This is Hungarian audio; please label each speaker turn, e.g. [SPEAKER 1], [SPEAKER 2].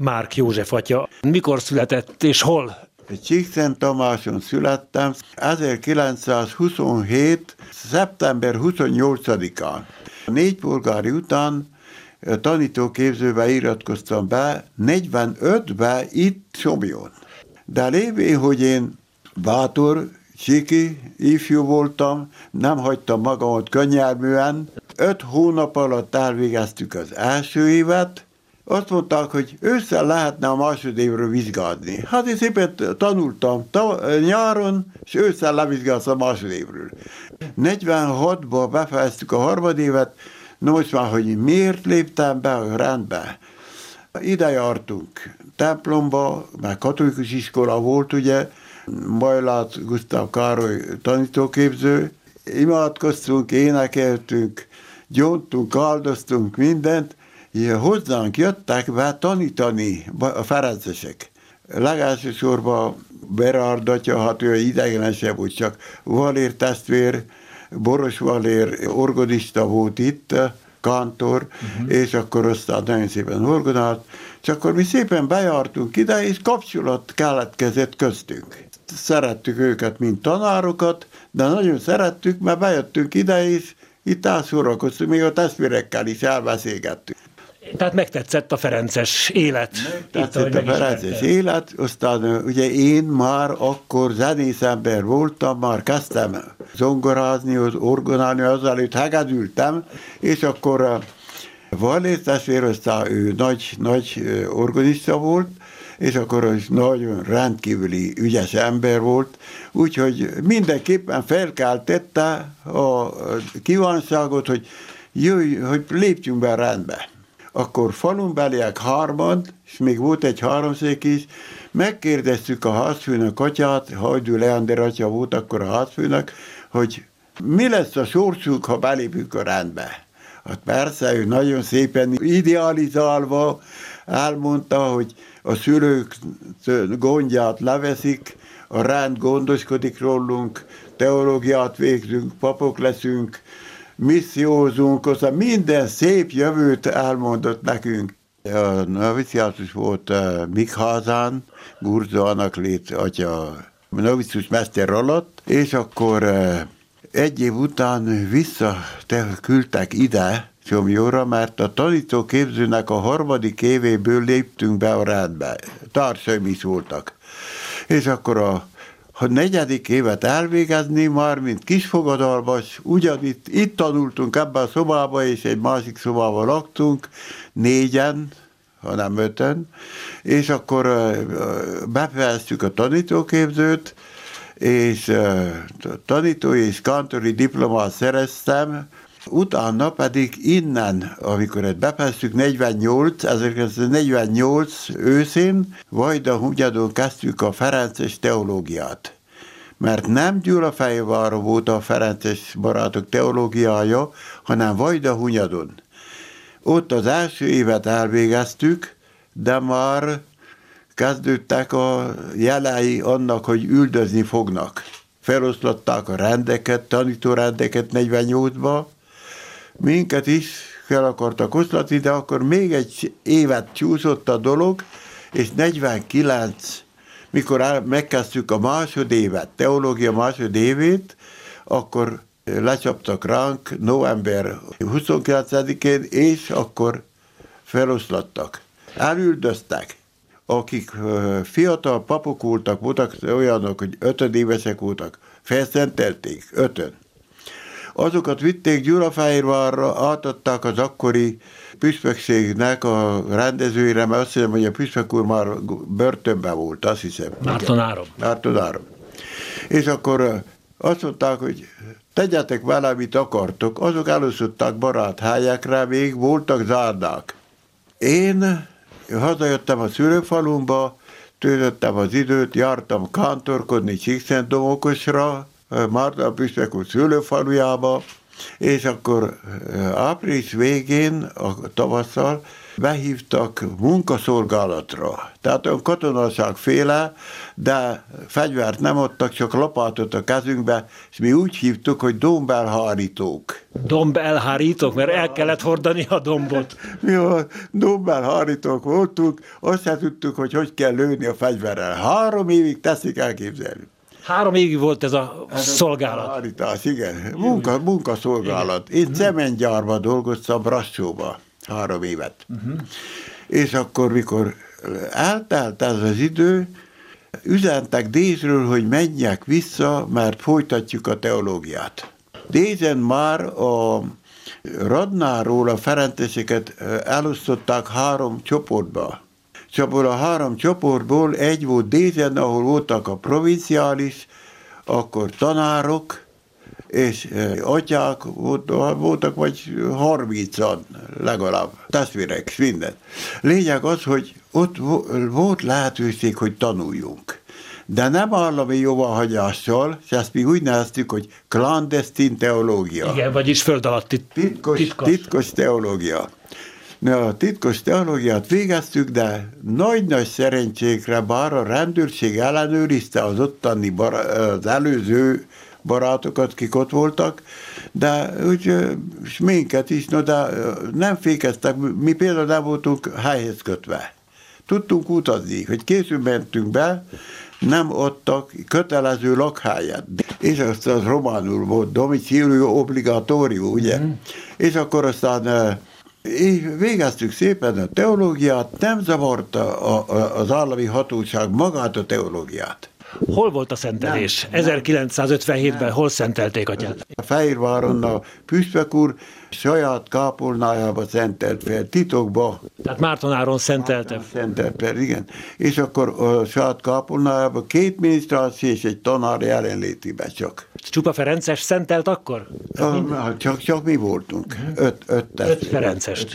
[SPEAKER 1] Márk József atya. Mikor született és hol?
[SPEAKER 2] Csíkszent Tamáson születtem 1927. szeptember 28-án. Négy polgári után tanítóképzőbe iratkoztam be, 45-be itt Somjon. De lévén, hogy én bátor, csiki, ifjú voltam, nem hagytam magamat könnyelműen, öt hónap alatt elvégeztük az első évet, azt mondták, hogy ősszel lehetne a másodévről vizsgálni. Hát én szépen tanultam ta- nyáron, és ősszel levizsgálsz a másodévről. 46-ban befejeztük a harmadévet, no most már, hogy miért léptem be a rendbe. Ide jártunk templomba, mert katolikus iskola volt, ugye, Majlát Gusztáv Károly tanítóképző, imádkoztunk, énekeltünk, gyóntunk, áldoztunk mindent, hozzánk jöttek be tanítani a ferencesek. Legelsősorban Berard atya, hát ő idegenesebb volt, csak Valér testvér, Boros Valér orgodista volt itt, kantor, uh-huh. és akkor aztán nagyon szépen orgonált, és akkor mi szépen bejártunk ide, és kapcsolat keletkezett köztünk. Szerettük őket, mint tanárokat, de nagyon szerettük, mert bejöttünk ide, és itt elszórakoztunk, még a testvérekkel is elbeszélgettünk.
[SPEAKER 1] Tehát megtetszett a Ferences élet.
[SPEAKER 2] Megtetszett a Ferences élet, aztán ugye én már akkor zenész ember voltam, már kezdtem zongorázni, az orgonálni, azzal itt hegedültem, és akkor Valész testvér, aztán ő nagy, nagy organista volt, és akkor az nagyon rendkívüli ügyes ember volt, úgyhogy mindenképpen felkeltette a kívánságot, hogy jöjj, hogy lépjünk be rendbe akkor falunbeliek harmad, és még volt egy háromszék is, megkérdeztük a házfőnök atyát, Hajdú Leander atya volt akkor a házfőnök, hogy mi lesz a sorsuk, ha belépünk a rendbe. Hát persze, ő nagyon szépen idealizálva elmondta, hogy a szülők gondját leveszik, a rend gondoskodik rólunk, teológiát végzünk, papok leszünk, missziózunk, aztán minden szép jövőt elmondott nekünk. A noviciátus volt uh, Mikházán, Gurzo Anaklét atya novicius mester alatt, és akkor uh, egy év után vissza küldtek ide, Csomjóra, mert a tanítóképzőnek a harmadik évéből léptünk be a rendbe. Társaim is voltak. És akkor a ha negyedik évet elvégezni, már mint kisfogadalmas, ugyanitt itt tanultunk ebben a szobában, és egy másik szobában laktunk, négyen, hanem öten, és akkor befejeztük a tanítóképzőt, és tanítói és kantori diplomát szereztem, Utána pedig innen, amikor ezt befejeztük 48, 1948 őszén, Vajda Hugyadon kezdtük a Ferences teológiát. Mert nem Gyulafehérvár volt a Ferences barátok teológiája, hanem Vajda Hunyadon. Ott az első évet elvégeztük, de már kezdődtek a jelei annak, hogy üldözni fognak. Feloszlották a rendeket, tanítórendeket 48-ba, minket is fel akartak oszlatni, de akkor még egy évet csúszott a dolog, és 49, mikor megkezdtük a másodévet, teológia másodévét, akkor lecsaptak ránk november 29-én, és akkor feloszlattak. Elüldöztek. Akik fiatal papok voltak, voltak olyanok, hogy ötödévesek voltak, felszentelték, ötön azokat vitték Gyulafehérvárra, átadták az akkori püspökségnek a rendezőire, mert azt hiszem, hogy a püspök úr már börtönben volt, azt hiszem.
[SPEAKER 1] Márton Áron.
[SPEAKER 2] Márton Áron. És akkor azt mondták, hogy tegyetek vele, amit akartok. Azok elosztották barát helyekre, még voltak zárdák. Én hazajöttem a szülőfalumba, töltöttem az időt, jártam kántorkodni Csíkszent Domokosra, Márta Püspök úr szülőfalujába, és akkor április végén, a tavasszal behívtak munkaszolgálatra. Tehát olyan katonaság féle, de fegyvert nem adtak, csak lapátot a kezünkbe, és mi úgy hívtuk, hogy dombelhárítók.
[SPEAKER 1] Dombelhárítók, mert el kellett hordani a dombot.
[SPEAKER 2] Mi a dombelhárítók voltunk, azt tudtuk, hogy hogy kell lőni a fegyverrel. Három évig teszik elképzelni.
[SPEAKER 1] Három évig volt ez a ez szolgálat. A
[SPEAKER 2] hárítás, igen. Munka, munkaszolgálat. Én cementgyárban dolgoztam, Brassóba három évet. Uh-huh. És akkor, mikor eltelt ez az idő, üzentek Dézről, hogy menjek vissza, mert folytatjuk a teológiát. Dézen már a Radnáról a Ferenceseket elosztották három csoportba. És abból a három csoportból egy volt Dézen, ahol voltak a provinciális, akkor tanárok, és atyák voltak, vagy harmincan legalább, testvérek, minden. Lényeg az, hogy ott volt lehetőség, hogy tanuljunk. De nem állami jóváhagyással, és ezt mi úgy neveztük, hogy clandestin teológia.
[SPEAKER 1] Igen, vagyis föld alatti
[SPEAKER 2] titkos, titkos. titkos teológia. Na, a titkos teológiát végeztük, de nagy-nagy szerencsékre, bár a rendőrség ellenőrizte az ottani bar, az előző barátokat, kik ott voltak, de úgy és minket is, no, de nem fékeztek, mi például nem voltunk helyhez kötve. Tudtunk utazni, hogy később mentünk be, nem adtak kötelező lakhelyet. És azt az románul volt, domiciliu obligatórium, ugye? Mm. És akkor aztán és végeztük szépen a teológiát, nem zavarta a, a, az állami hatóság magát a teológiát.
[SPEAKER 1] Hol volt a szentelés? Nem, 1957-ben nem. hol szentelték atyát?
[SPEAKER 2] A Fehérváron a püspök úr saját kápolnájába szentelt fel, titokba.
[SPEAKER 1] Tehát Mártonáron szentelte? Márton
[SPEAKER 2] szentelt fel, igen. És akkor a saját kápolnájába két minisztráció és egy tanár jelenlétében csak.
[SPEAKER 1] Csupa Ferences szentelt akkor?
[SPEAKER 2] A, csak, csak mi voltunk. Öt, öt,
[SPEAKER 1] öt Ferencest.